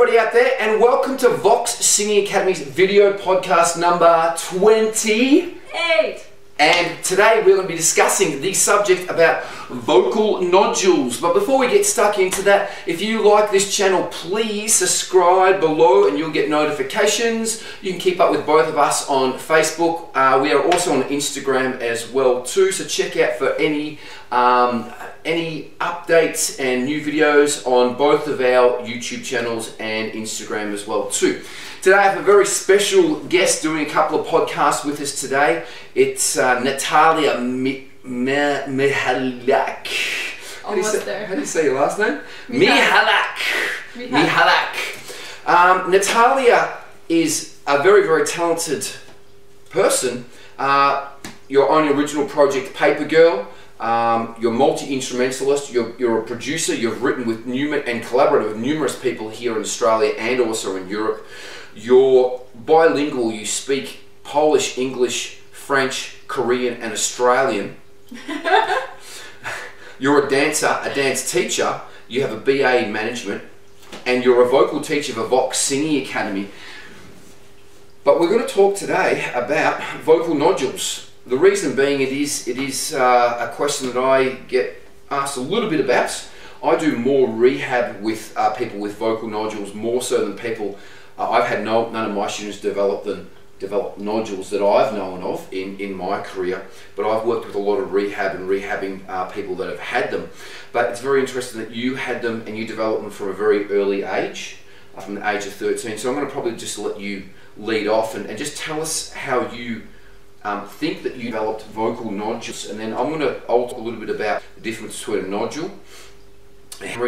everybody out there, and welcome to Vox Singing Academy's video podcast number 20. Eight. And today we're going to be discussing the subject about vocal nodules. But before we get stuck into that, if you like this channel, please subscribe below and you'll get notifications. You can keep up with both of us on Facebook. Uh, we are also on Instagram as well too, so check out for any um, any updates and new videos on both of our YouTube channels and Instagram as well too. Today I have a very special guest doing a couple of podcasts with us today. It's uh, Natalia Mi- Mihalak. How do you say- there. How do you say your last name? Mihalak. Mihalak. Um, Natalia is a very, very talented person. Uh, your own original project, Paper Girl. Um, you're multi-instrumentalist. You're, you're a producer. You've written with numerous and collaborated with numerous people here in Australia and also in Europe. You're bilingual. You speak Polish, English, French, Korean, and Australian. you're a dancer, a dance teacher. You have a BA in management, and you're a vocal teacher for a Vox Singing Academy. But we're going to talk today about vocal nodules. The reason being, it is it is uh, a question that I get asked a little bit about. I do more rehab with uh, people with vocal nodules more so than people. Uh, I've had no, none of my students develop them develop nodules that I've known of in, in my career, but I've worked with a lot of rehab and rehabbing uh, people that have had them. But it's very interesting that you had them and you developed them from a very early age, uh, from the age of 13. So I'm going to probably just let you lead off and, and just tell us how you um, think that you developed vocal nodules, and then I'm going to I'll talk a little bit about the difference between a nodule and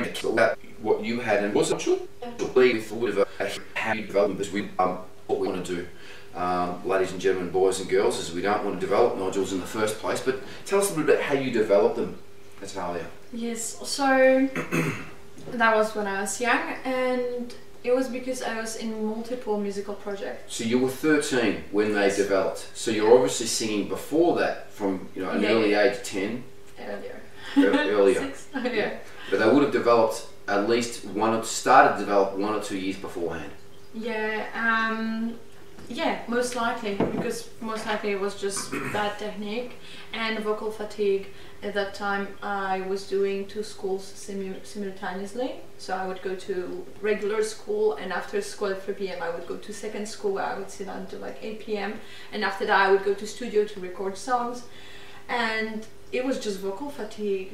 what you had and was a nodule. With a little bit of a, how you develop them, because we um, what we want to do. Um, ladies and gentlemen, boys and girls, is we don't want to develop nodules in the first place. But tell us a little bit how you develop them, Natalia. Yes, so that was when I was young, and it was because I was in multiple musical projects. So you were 13 when they Yes. developed. So you're obviously singing before that, from you know an Yeah, early yeah. age 10, Earlier. ear- earlier. Six. yeah. But they would have developed at least one or started to develop one or two years beforehand. Yeah, um, yeah, most likely because most likely it was just bad technique and vocal fatigue. At that time, I was doing two schools simu- simultaneously. So I would go to regular school, and after school at 3 p.m., I would go to second school where I would sit until like 8 p.m. And after that, I would go to studio to record songs, and it was just vocal fatigue.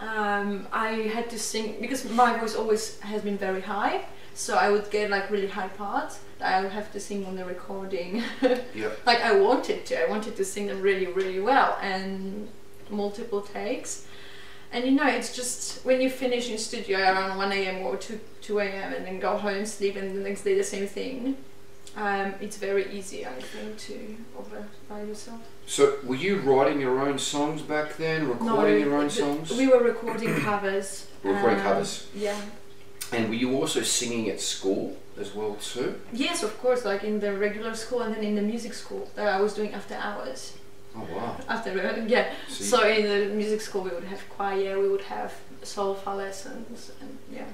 Um, I had to sing because my voice always has been very high so I would get like really high parts that I would have to sing on the recording. Yep. like I wanted to, I wanted to sing them really, really well and multiple takes. And you know, it's just when you finish in studio around 1 a.m. or 2, 2 a.m. and then go home, sleep, and the next day the same thing. Um, it's very easy, I think, to over by yourself. So were you writing your own songs back then, recording your own songs? We were recording covers. Recording um, covers. Yeah. And were you also singing at school as well too? Yes, of course, like in the regular school and then in the music school that I was doing after hours. Oh wow. After yeah. So, So in the music school we would have choir, we would have solfa lessons, and yeah.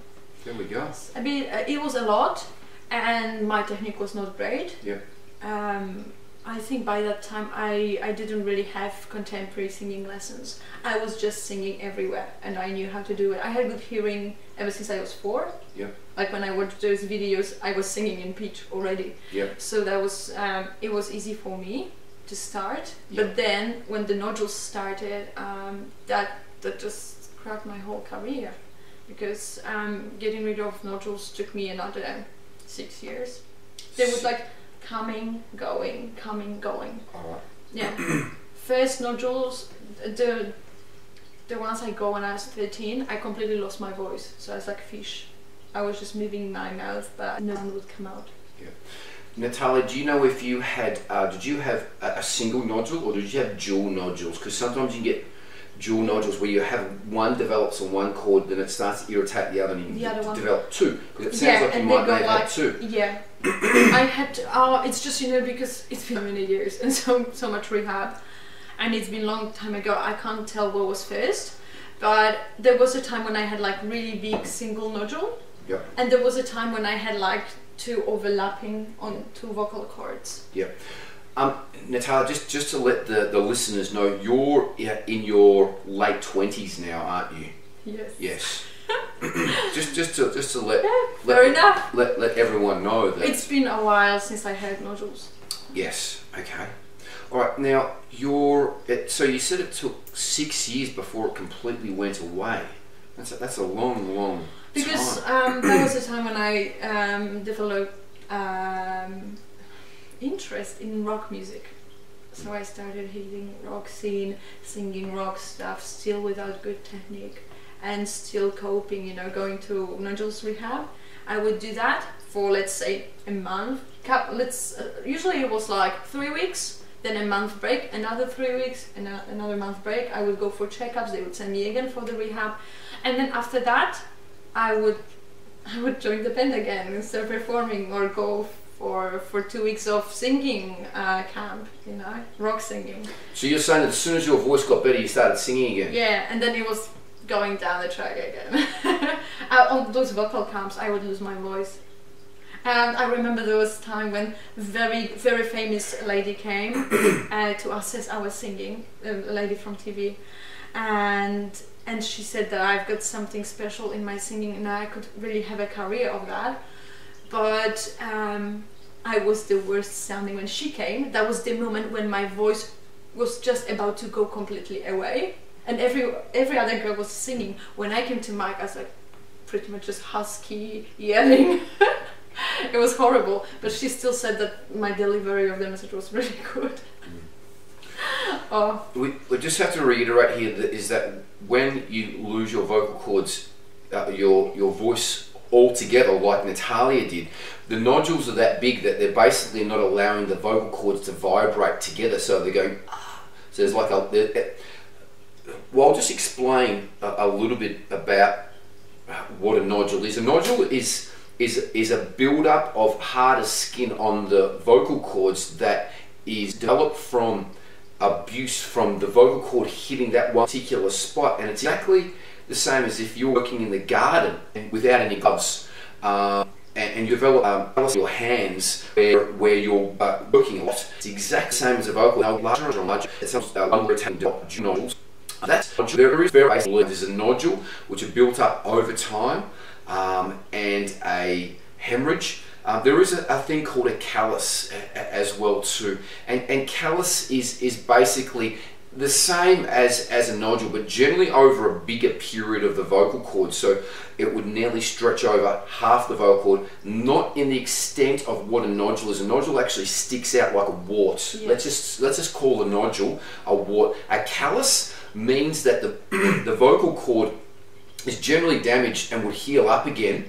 there we go. I mean, uh, it was a lot, and my technique was not great. Yeah. Um, I think by that time I, I didn't really have contemporary singing lessons. I was just singing everywhere, and I knew how to do it. I had good hearing ever since I was four. Yeah. Like when I watched those videos, I was singing in pitch already. Yeah. So that was um, it was easy for me to start. Yeah. But then when the nodules started, um, that that just cracked my whole career because um, getting rid of nodules took me another six years. They would like coming, going, coming, going. All right. Yeah. First nodules, the the ones I got when I was 13, I completely lost my voice. So I was like fish. I was just moving my mouth, but none would come out. Yeah. Natalia, do you know if you had, uh, did you have a, a single nodule or did you have dual nodules? Because sometimes you get dual nodules where you have one develops on one chord, then it starts to irritate the other, and you The other develop two. Because it sounds Yeah, like you might have had like- two. Yeah, I had. To, uh, it's just you know because it's been many years and so so much rehab, and it's been a long time ago. I can't tell what was first, but there was a time when I had like really big single nodule, Yep. And there was a time when I had like two overlapping on two vocal cords. Um, Natalia, just just to let the, the listeners know, you're in your late twenties now, aren't you? Yes. Yes. just just to just to let Fair let, let let everyone know that It's been a while since I had nodules. yes. Okay. All right. Now you're it, so you said it took six years before it completely went away. That's a, that's a long, long Because time. um, that was the time when I um, developed um, interest in rock music. So I started hitting rock scene, singing rock stuff, still without good technique, and still coping. You know, going to nodules rehab. I would do that for let's say a month. Let's uh, usually it was like three weeks, then a month break, another three weeks, and a- another month break. I would go for checkups. They would send me again for the rehab, and then after that, I would I would join the band again and start performing or go for for two weeks of singing uh, camp, you know, rock singing. So you're saying that as soon as your voice got better, you started singing again. Yeah, and then it was going down the track again. uh, on those vocal camps, I would lose my voice. And I remember there was a time when very very famous lady came uh, to assess our singing, a lady from TV, and and she said that I've got something special in my singing and I could really have a career of that. But um, I was the worst sounding when she came. That was the moment when my voice was just about to go completely away, and every every other girl was singing. When I came to mic, I was like pretty much just husky yelling. it was horrible, but she still said that my delivery of the message was really good. oh, We, we just have to reiterate here that is that when you lose your vocal cords, uh, your your voice altogether, like Natalia did, the nodules are that big that they're basically not allowing the vocal cords to vibrate together. So they're going. "Ah." So there's like a. eh, Well, I'll just explain a, a little bit about what a nodule is. A nodule is is is a build-up of harder skin on the vocal cords that is developed from abuse from the vocal cord hitting that one particular spot, and it's exactly the same as if you're working in the garden without any gloves. Um, and, and you develop um, your hands where, where you're uh, working a lot. It's the same as a vocal. Now, larger and larger, some uh, unretained nodules. That's there is very basically there's a nodule which are built up over time, um, and a hemorrhage. Um, there is a, a thing called a callus a- a- as well too, and and callus is is basically the same as as a nodule, but generally over a bigger period of the vocal cord. So it would nearly stretch over half the vocal cord, not in the extent of what a nodule is. A nodule actually sticks out like a wart. Yeah. Let's just let's just call a nodule a wart. A callus means that the the vocal cord is generally damaged and would heal up again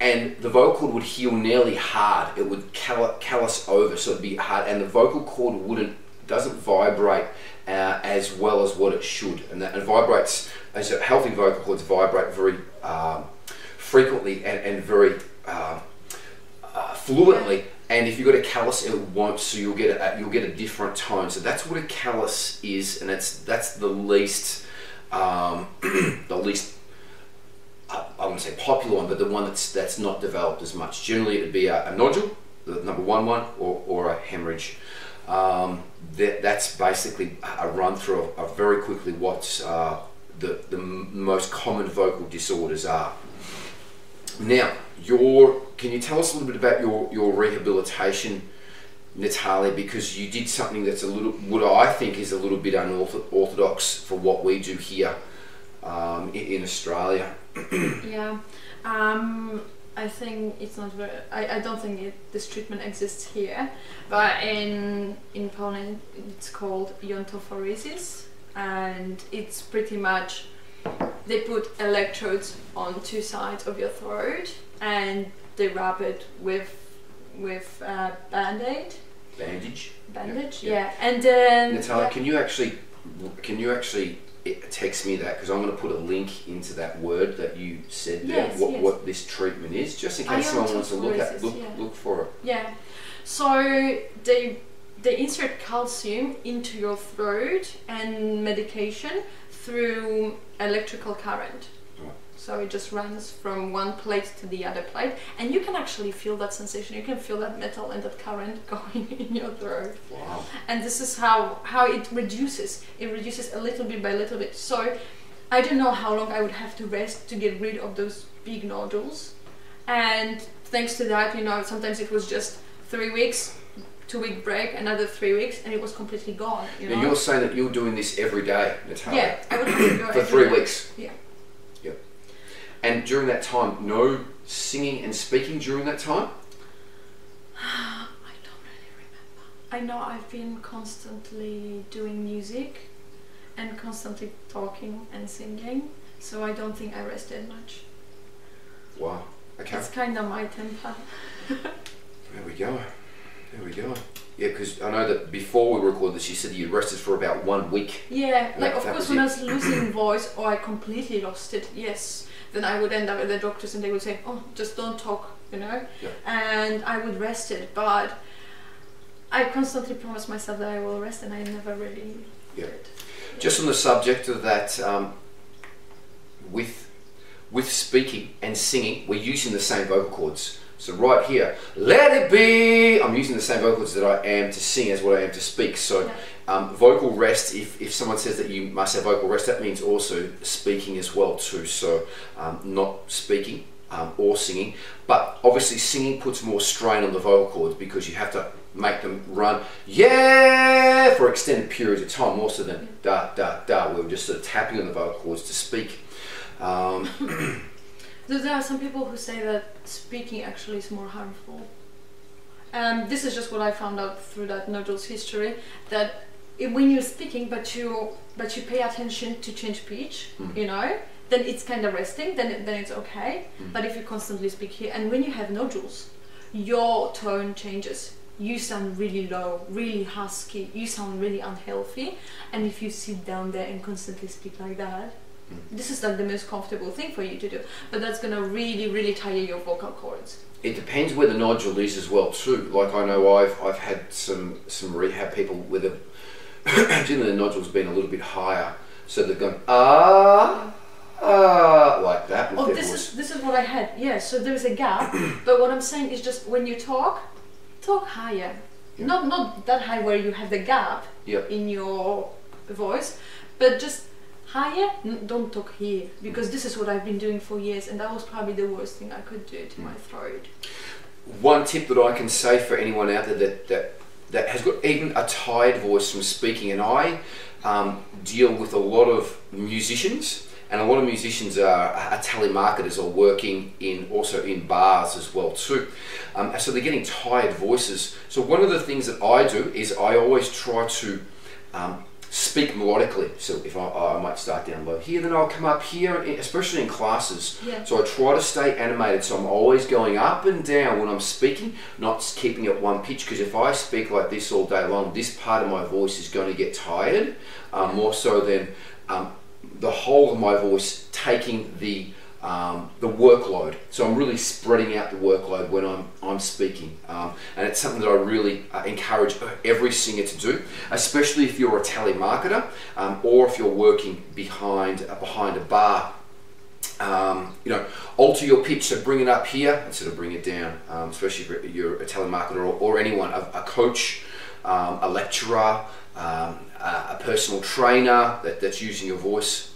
and the vocal cord would heal nearly hard. It would call- callus over, so it'd be hard, and the vocal cord wouldn't doesn't vibrate uh, as well as what it should, and that it vibrates as healthy vocal cords vibrate very um, frequently and, and very uh, uh, fluently. And if you've got a callus, it won't. So you'll get a you'll get a different tone. So that's what a callus is, and that's that's the least um, the least I I wouldn't say popular one, but the one that's that's not developed as much. Generally, it'd be a, a nodule, the number one one, or, or a hemorrhage. Um, that, that's basically a run through of, of very quickly what uh, the the most common vocal disorders are. Now, your can you tell us a little bit about your your rehabilitation, Natalia? Because you did something that's a little, what I think is a little bit unorthodox for what we do here um, in, in Australia. yeah. Um, I think it's not very. I, I don't think it, this treatment exists here, but in in Poland it's called iontophoresis, and it's pretty much they put electrodes on two sides of your throat and they wrap it with with uh, band-aid Bandage. bandage Yeah. yeah, and then Natalia, yeah. can you actually can you actually eh, text me that because I'm going to put a link into that word that you said there. Yes, what yes. what this treatment is, just in case someone wants to look at look yeah. look for it. Yeah. So they they insert calcium into your throat and medication through electrical current. So it just runs from one plate to the other plate, and you can actually feel that sensation. You can feel that metal and that current going in your throat. Wow. And this is how how it reduces. It reduces a little bit by little bit. So I don't know how long I would have to rest to get rid of those big nodules. And thanks to that, you know, sometimes it was just three weeks, two week break, another three weeks, and it was completely gone. You know? Now you're saying that you're doing this every day, Natalia. yeah, I would to go For three day. weeks. Yeah. And during that time, no singing and speaking during that time. I don't really remember. I know I've been constantly doing music and constantly talking and singing, so I don't think I rested much. Wow. Okay. It's kind of my temper. There we go. There we go. Yeah, because I know that before we recorded this, you said you rested for about one week. Yeah, like of course when. I was losing voice or I completely lost it, yes, then I would end up at the doctors and they would say, oh, just don't talk, you know, Yeah. and I would rest it, but I constantly promised myself that I will rest and I never really Yeah. did. Just on the subject of that, um, with with speaking and singing, we're using the same vocal cords. So right here, let it be. I'm using the same vocal cords that I am to sing as what I am to speak. So um, vocal rest. If, if someone says that you must have vocal rest, that means also speaking as well too. So um, not speaking um, or singing, but obviously singing puts more strain on the vocal cords because you have to make them run yeah for extended periods of time more so than da da da. We're just sort of tapping on the vocal cords to speak. Um, Though there are some people who say that speaking actually is more harmful. Um, this is just what I found out through that nodules history that when you're speaking, but you but you pay attention to change pitch, Mm. you know, then it's kind of resting. Then then it's okay. Mm. But if you constantly speak here, and when you have nodules, your tone changes. You sound really low, really husky. You sound really unhealthy. And if you sit down there and constantly speak like that, Mm. this is like the most comfortable thing for you to do but that's gonna really really tire your vocal cords It depends where the nodule is as well too. Like I know I've I've had some some rehab people with a generally the nodule's been a little bit higher, so they've gone ah ah like that oh this voice. is this is what i had yeah so there's a gap but what i'm saying is just when you talk talk higher Yeah. not not that high where you have the gap Yep. in your voice but just higher N- don't talk here because this is what i've been doing for years and that was probably the worst thing i could do to my throat One tip that I can say for anyone out there that that, that has got even a tired voice from speaking, and I um, deal with a lot of musicians, and a lot of musicians are, are telemarketers or working in also in bars as well too. Um, so they're getting tired voices. So one of the things that I do is I always try to um, speak melodically. So if I, I might start down low here, then I'll come up here, especially in classes. Yeah. So I try to stay animated. So I'm always going up and down when I'm speaking, not keeping at one pitch. Because if I speak like this all day long, this part of my voice is going to get tired, um, more so than um, the whole of my voice taking the um, the workload. So I'm really spreading out the workload when I'm I'm speaking, um, and it's something that I really uh, encourage every singer to do, especially if you're a telemarketer um, or if you're working behind uh, behind a bar. Um, you know, alter your pitch, so bring it up here instead of bring it down, um, especially if you're a telemarketer or, or anyone, a, a coach, um, a lecturer, a, a personal trainer that, that's using your voice,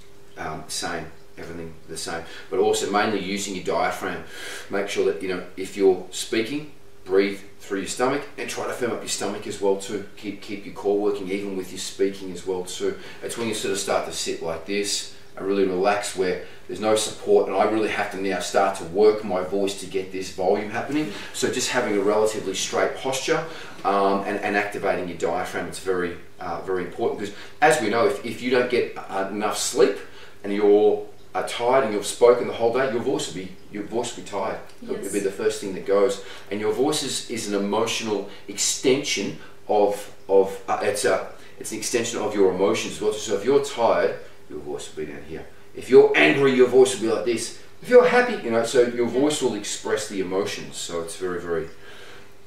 same, everything the same, but also mainly using your diaphragm. Make sure that, you know, if you're speaking, breathe through your stomach and try to firm up your stomach as well too. Keep, keep your core working even with your speaking as well too. It's when you sort of start to sit like this, and really relax where there's no support and I really have to now start to work my voice to get this volume happening. So just having a relatively straight posture um, and, and activating your diaphragm, it's very, uh, very important because as we know, if, if you don't get uh, enough sleep and you're uh, tired and you've spoken the whole day, your voice will be, your voice will be tired. It'll be the first thing that goes. And your voice is, is an emotional extension of, of uh, it's, a, it's an extension of your emotions as well. So if you're tired, your voice will be down here. If you're angry, your voice will be like this. If you're happy, you know, so your voice will express the emotions. So it's very, very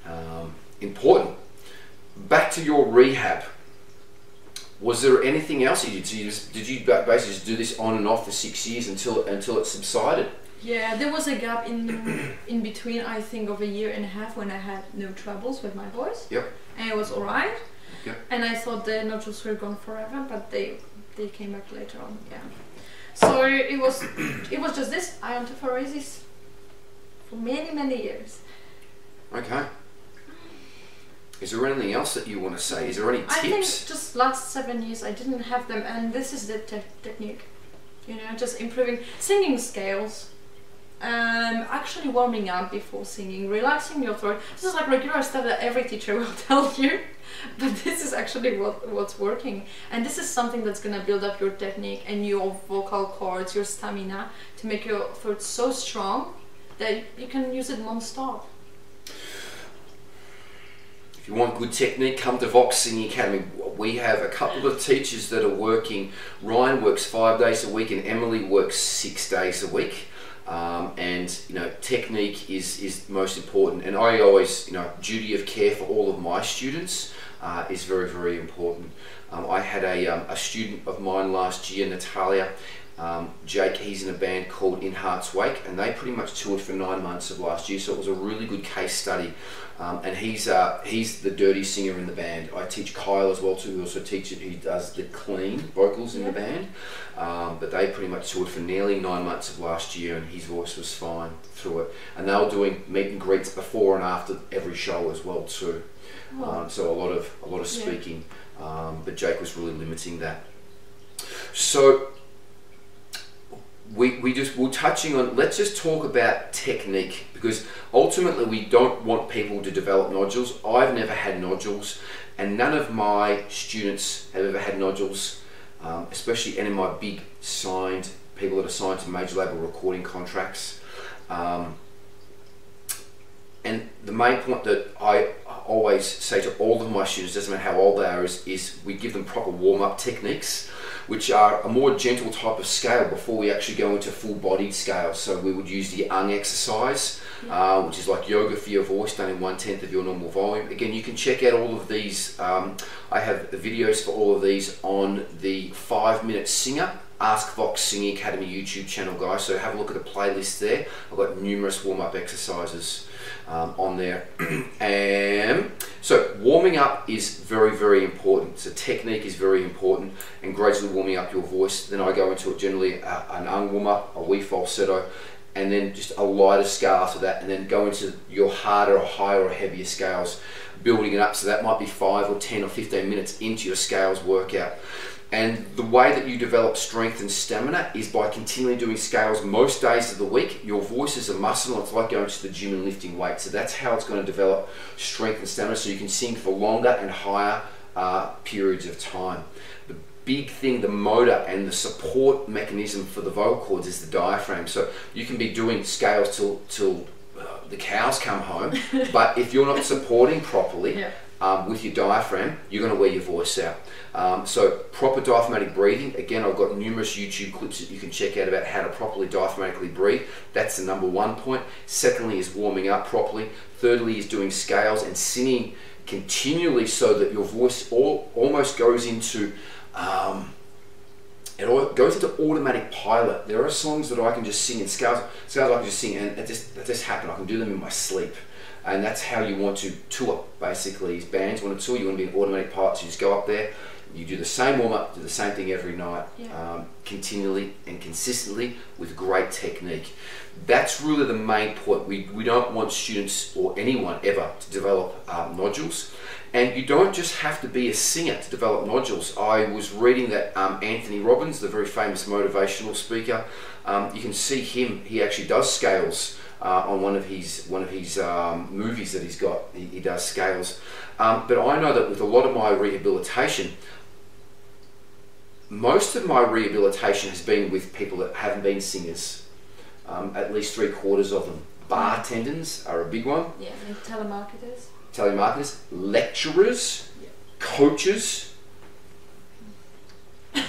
um, important. Back to your rehab. Was there anything else you did? So you just, did you basically just do this on and off for six years until until it subsided? Yeah, there was a gap in in between. I think of a year and a half when I had no troubles with my voice. Yep. And it was alright. Yep. And I thought the nodules were gone forever, but they they came back later on. Yeah. So it was it was just this iontophoresis for many many years. Okay. Is there anything else that you want to say? Is there any I think tips? just last seven years I didn't have them, and this is the te- technique. You know, just improving singing scales. Um, actually warming up before singing, relaxing your throat. This is like regular stuff that every teacher will tell you, but this is actually what what's working, and this is something that's gonna build up your technique and your vocal cords, your stamina to make your throat so strong that you can use it non-stop. If you want good technique, come to Vox Singing Academy. We have a couple of teachers that are working. Ryan works five days a week, and Emily works six days a week. Um, and you know, technique is is most important. And I always, you know, duty of care for all of my students uh, is very very important. Um, I had a, um, a student of mine last year, Natalia. Um, Jake, he's in a band called In Heart's Wake, and they pretty much toured for nine months of last year. So it was a really good case study. Um, and he's uh, he's the dirty singer in the band. I teach Kyle as well too. Who also teaches he does the clean vocals in the band. Um, but they pretty much toured for nearly nine months of last year, and his voice was fine through it. And they were doing meet and greets before and after every show as well too. Oh. Um, so a lot of a lot of Yeah. speaking, um, but Jake was really limiting that. So we, we just we're touching on let's just talk about technique because ultimately we don't want people to develop nodules. I've never had nodules, and none of my students have ever had nodules, um, especially any of my big signed people that are signed to major label recording contracts. Um, and the main point that I always say to all of my students, doesn't matter how old they are, is, is we give them proper warm up techniques, which are a more gentle type of scale before we actually go into full bodied scale. So we would use the UNG exercise, uh, which is like yoga for your voice, done in one tenth of your normal volume. Again, you can check out all of these. Um, I have the videos for all of these on the Five Minute Singer Ask Vox Singing Academy YouTube channel, guys. So have a look at the playlist there. I've got numerous warm up exercises um, on there. and so warming up is very, very important. So technique is very important and gradually warming up your voice. Then I go into it generally uh, an ung warm up, a wee falsetto, and then just a lighter scale after that, and then go into your harder or higher or heavier scales, building it up. So that might be five or 10 or 15 minutes into your scales workout. And the way that you develop strength and stamina is by continually doing scales most days of the week. Your voice is a muscle, it's like going to the gym and lifting weights. So that's how it's going to develop strength and stamina so you can sing for longer and higher uh, periods of time. The big thing, the motor and the support mechanism for the vocal cords is the diaphragm. So you can be doing scales till, till uh, the cows come home, but if you're not supporting properly, Yeah. Um, with your diaphragm, you're going to wear your voice out. Um, so proper diaphragmatic breathing. Again, I've got numerous YouTube clips that you can check out about how to properly diaphragmatically breathe. That's the number one point. Secondly, is warming up properly. Thirdly, is doing scales and singing continually so that your voice all, almost goes into um, it goes into automatic pilot. There are songs that I can just sing in scales, scales I can just sing, and it just that just. I can do them in my sleep, and that's how you want to tour. Basically, as bands want to tour, you want to be an automatic pilot. So you just go up there, you do the same warm up, do the same thing every night, Yeah. um, continually and consistently with great technique. That's really the main point. We, we don't want students or anyone ever to develop um, nodules. And you don't just have to be a singer to develop nodules. I was reading that um, Anthony Robbins, the very famous motivational speaker, um, you can see him. He actually does scales uh, on one of his one of his um, movies that he's got. He, he does scales. Um, but I know that with a lot of my rehabilitation, most of my rehabilitation has been with people that haven't been singers. Um, at least three quarters of them. Bartenders are a big one Yeah, telemarketers. telemarketers, lecturers, coaches,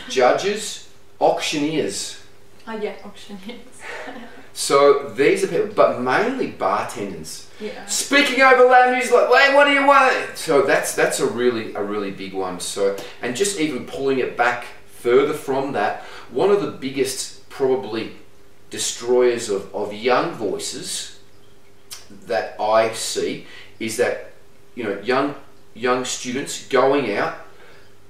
judges, auctioneers. Oh yeah, auctioneers. So these are people, but mainly bartenders. yeah. Speaking over loud music, like, wait, what do you want? So that's that's a really a really big one. So and just even pulling it back further from that, one of the biggest probably destroyers of, of young voices that I see is that you know young young students going out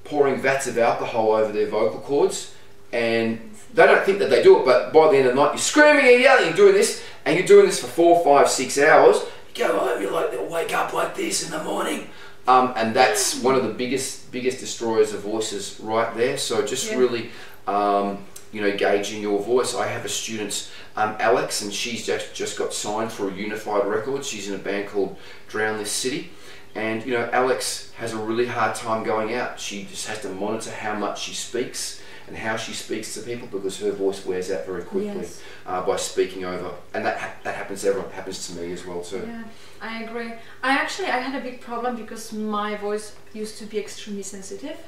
pouring vats of alcohol over their vocal cords and they don't think that they do it but by the end of the night you're screaming and yelling and doing this and you're doing this for four five six hours. You go home you're like they'll wake up like this in the morning. Um, and that's one of the biggest biggest destroyers of voices right there. So just Yeah. really um, you know gauging your voice. I have a student um, alex and she's just, just got signed for a unified record. She's in a band called drown this city. And you know alex has a really hard time going out. She just has to monitor how much she speaks and how she speaks to people because her voice wears out very quickly Yes. uh, by speaking over and that ha- that happens to everyone happens to me as well too Yeah, I agree. I actually I had a big problem because my voice used to be extremely sensitive,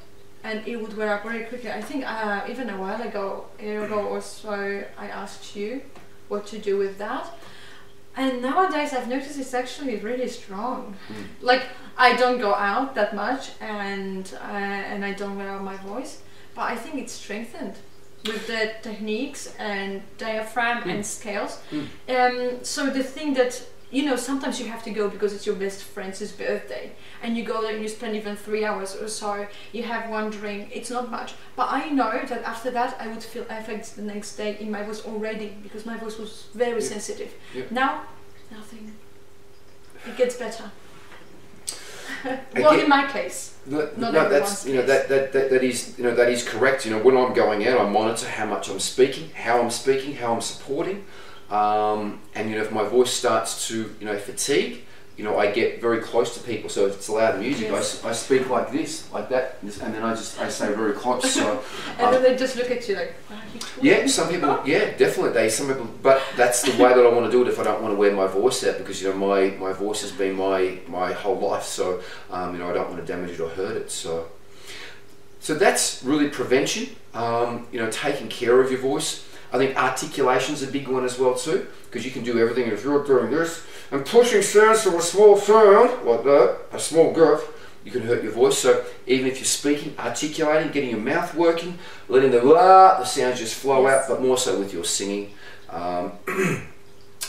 and it would wear out very quickly. I think uh, even a while ago, a year ago or so, I asked you what to do with that, and nowadays I've noticed it's actually really strong. Mm. Like I don't go out that much, and uh, and I don't wear out my voice, but I think it's strengthened with the techniques and diaphragm and scales. Mm. Um, so the thing that you know, sometimes you have to go because it's your best friend's birthday, and you go there and you spend even three hours or so. You have one drink. It's not much, but I know that after that I would feel effects the next day in my voice already because my voice was very Yeah. sensitive. Yeah. Now, nothing. It gets better. Well, Again- in my case. No, no, that's you know that, that, that, that is you know that is correct. You know when I'm going out, I monitor how much I'm speaking, how I'm speaking, how I'm supporting, um, and you know if my voice starts to you know fatigue, you know I get very close to people. So if it's loud music, I Yes. I I, speak like this, like that, and then I just I say very close. So And then they just look at you like, you yeah, some people, yeah, definitely. They some people, but that's the way that I want to do it. If I don't want to wear my voice out, because you know my my voice has been my my whole life, so um, you know I don't want to damage it or hurt it. So so that's really prevention. Um, you know, taking care of your voice. I think articulation's a big one as well too, because you can do everything. If you're doing this and pushing sounds from a small sound like that, a small girth, you can hurt your voice. So even if you're speaking, articulating, getting your mouth working, letting the la, the sounds just flow out, but more so with your singing. Um,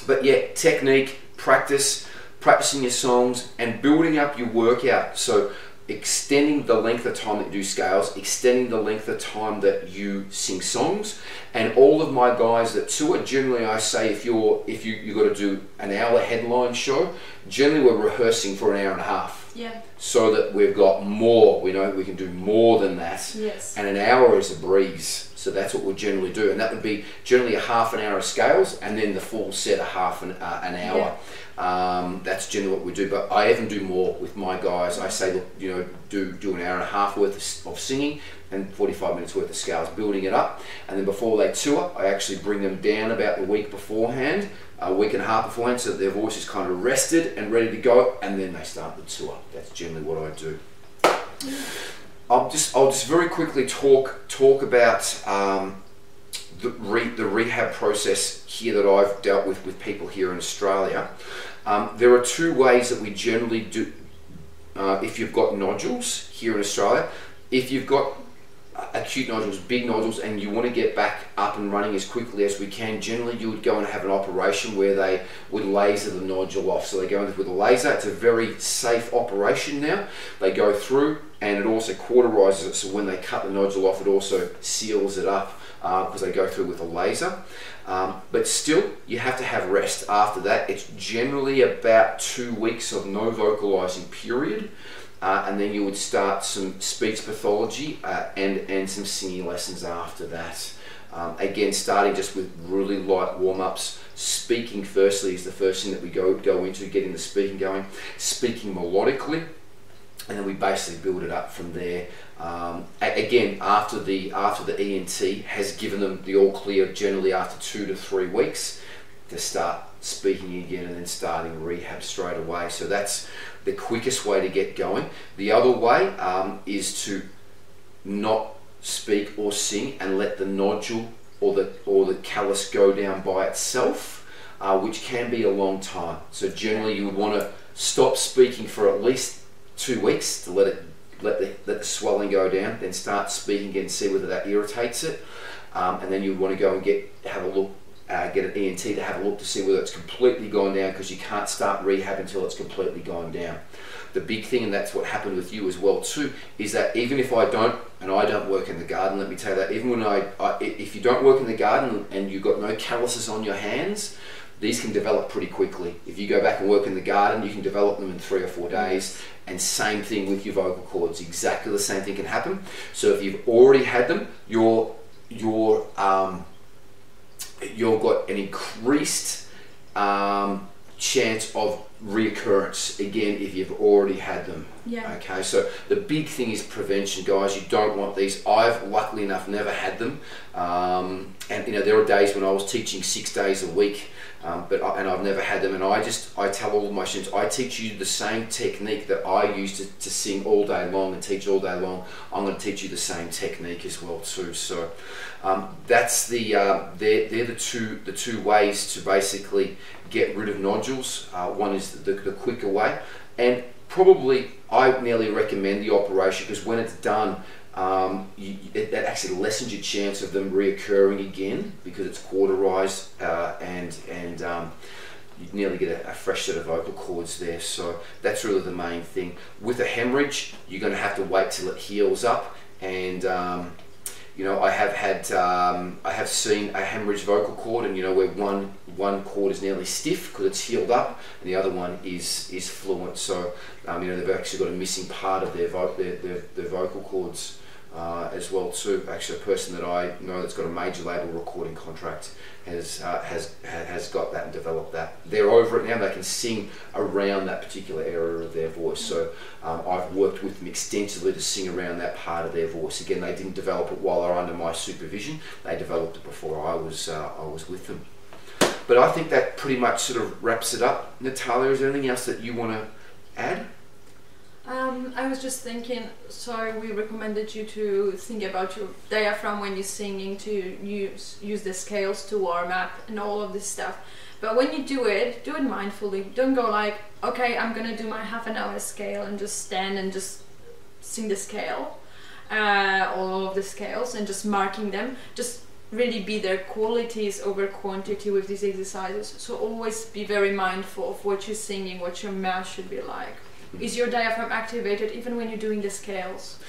but yeah, technique, practice, practicing your songs, and building up your workout. So extending the length of time that you do scales, extending the length of time that you sing songs, and all of my guys that tour. Generally, I say if you're if you you got to do an hour headline show, generally we're rehearsing for an hour and a half, Yeah. so that we've got more. We know we can do more than that Yes. and an hour is a breeze. So that's what we'll generally do, and that would be generally a half an hour of scales, and then the full set a half an, uh, an hour. Um, that's generally what we do. But I even do more with my guys. I say, look, you know, do do an hour and a half worth of, of singing and 45 minutes worth of scales, building it up, and then before they tour, I actually bring them down about the week beforehand, a week and a half beforehand, so that their voice is kind of rested and ready to go, and then they start the tour. That's generally what I do. I'll just I'll just very quickly talk talk about um, the re, the rehab process here that I've dealt with with people here in Australia. Um, there are two ways that we generally do. Uh, if you've got nodules here in Australia, if you've got acute nodules, big nodules, and you want to get back up and running as quickly as we can, generally you would go and have an operation where they would laser the nodule off. So they go in with a laser. It's a very safe operation now. They go through and it also cauterizes it. So when they cut the nodule off, it also seals it up because they go through with a laser. Um, but still, you have to have rest after that. It's generally about two weeks of no vocalizing period. Uh, and then you would start some speech pathology uh, and, and some singing lessons after that. Um, again, starting just with really light warm ups. Speaking, firstly, is the first thing that we go, go into, getting the speaking going. Speaking melodically, and then we basically build it up from there. Um, again, after the after the ENT has given them the all clear, generally after two to three weeks, to start speaking again and then starting rehab straight away. So that's the quickest way to get going. The other way um, is to not speak or sing and let the nodule or the or the callus go down by itself, uh, which can be a long time. So generally, you would want to stop speaking for at least two weeks to let it let the let the swelling go down. Then start speaking again, see whether that irritates it, um, and then you want to go and get have a look. Uh, get an ENT to have a look to see whether it's completely gone down because you can't start rehab until it's completely gone down the big thing, and that's what happened with you as well too, is that even if I don't, and I don't work in the garden, let me tell you that, even when I, I if you don't work in the garden and you've got no calluses on your hands, these can develop pretty quickly. If you go back and work in the garden, you can develop them in three or four days. And same thing with your vocal cords. Exactly the same thing can happen. So if you've already had them, you're you're um, you've got an increased um, chance of reoccurrence again if you've already had them. Yeah. Okay, so the big thing is prevention, guys. You don't want these. I've luckily enough never had them, um, and you know there are days when I was teaching six days a week, um, but I, and I've never had them. And I just I tell all my students I teach you the same technique that I use to, to sing all day long and teach all day long. I'm going to teach you the same technique as well too. So um, that's the uh, they're, they're the two the two ways to basically get rid of nodules. Uh, one is the, the quicker way, and probably I nearly recommend the operation because when it's done, um, you, it, that actually lessens your chance of them reoccurring again because it's cauterized uh, and and um, you nearly get a, a, fresh set of vocal cords there. So that's really the main thing. With a hemorrhage, you're going to have to wait till it heals up and um, you know, I have had, um, I have seen a hemorrhage vocal cord, and you know, where one one cord is nearly stiff because it's healed up, and the other one is is fluent. So, um, you know, they've actually got a missing part of their vo- their, their, their vocal cords uh, as well too. Actually, a person that I know that's got a major label recording contract has uh, has has got that and developed that. They're over it now. They can sing around that particular area of their voice. So um, I've worked with them extensively to sing around that part of their voice. Again, they didn't develop it while they're under my supervision. They developed it before I was uh, I was with them. But I think that pretty much sort of wraps it up. Natalia, is there anything else that you want to add? Um, I was just thinking, so we recommended you to think about your diaphragm when you're singing, to use use the scales to warm up and all of this stuff. But when you do it, do it mindfully. Don't go like, okay, I'm gonna do my half an hour scale and just stand and just sing the scale, uh, all of the scales and just marking them. Just really be their qualities over quantity with these exercises. So always be very mindful of what you're singing, what your mouth should be like. Is your diaphragm activated even when you're doing the scales?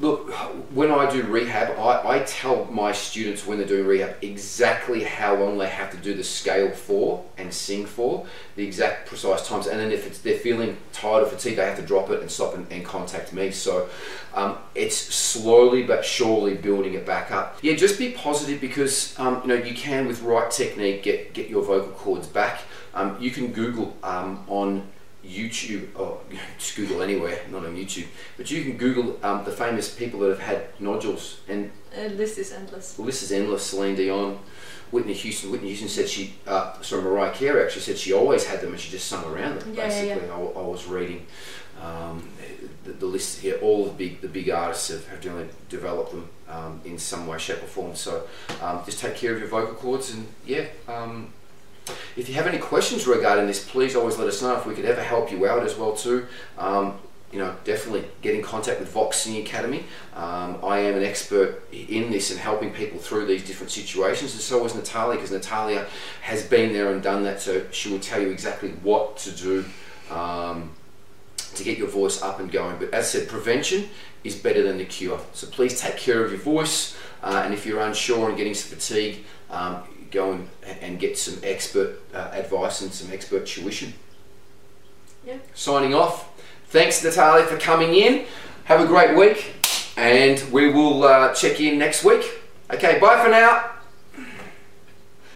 Look, when I do rehab, I, I tell my students when they're doing rehab exactly how long they have to do the scale for and sing for, the exact precise times. And then if they're feeling tired or fatigued, they have to drop it and stop and, and contact me. So um, it's slowly but surely building it back up. Yeah, just be positive because um, you know you can with right technique get get your vocal cords back. Um, you can Google um, on YouTube, or just Google anywhere, not on YouTube, but you can Google um, the famous people that have had nodules, and uh, list is endless. The list is endless. Celine Dion, Whitney Houston. Whitney Houston said she, uh, sorry, Mariah Carey actually said she always had them, and she just sung around them. Yeah, basically, yeah, I, I, was reading um, the, the, list here. All the big, the big artists have, have generally developed them um, in some way, shape, or form. So um, just take care of your vocal cords, and yeah. If you have any questions regarding this, please always let us know if we could ever help you out as well too. Um, you know, definitely get in contact with Vox Academy. Um, I am an expert in this and helping people through these different situations, and so is Natalia, because Natalia has been there and done that, so she will tell you exactly what to do um, to get your voice up and going. But as I said, prevention is better than the cure. So please take care of your voice, uh, and if you're unsure and getting some fatigue, um, go and, and get some expert uh, advice and some expert tuition. Yeah. Signing off. Thanks, Natalia, for coming in. Have a great week, and we will uh, check in next week. Okay, bye for now.